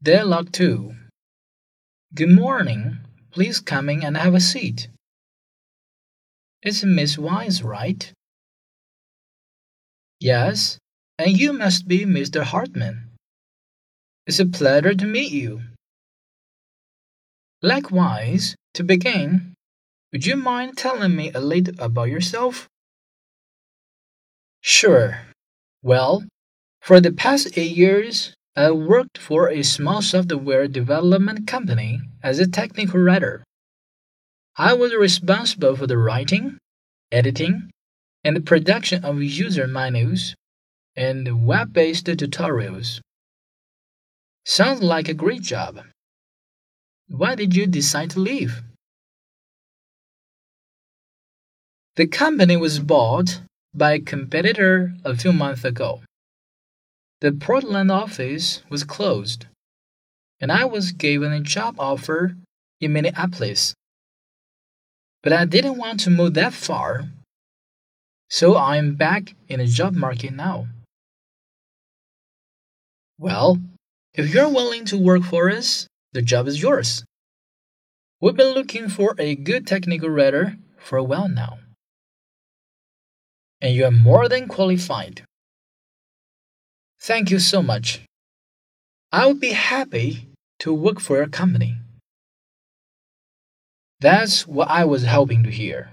Dialogue 2 Good morning. Please come in and have a seat. It's Miss Wise, right? Yes, and you must be Mr. Hartman. It's a pleasure to meet you. Likewise, to begin, would you mind telling me a little about yourself? Sure. Well, for the past eight years, I worked for a small software development company as a technical writer. I was responsible for the writing, editing, and the production of user manuals and web based tutorials. Sounds like a great job. Why did you decide to leave? The company was bought by a competitor a few months ago. The Portland office was closed, and I was given a job offer in Minneapolis. But I didn't want to move that far, so I'm back in the job market now. Well, if you're willing to work for us, the job is yours. We've been looking for a good technical writer for a while now. And you are more than qualified. Thank you so much. I would be happy to work for your company. That's what I was hoping to hear.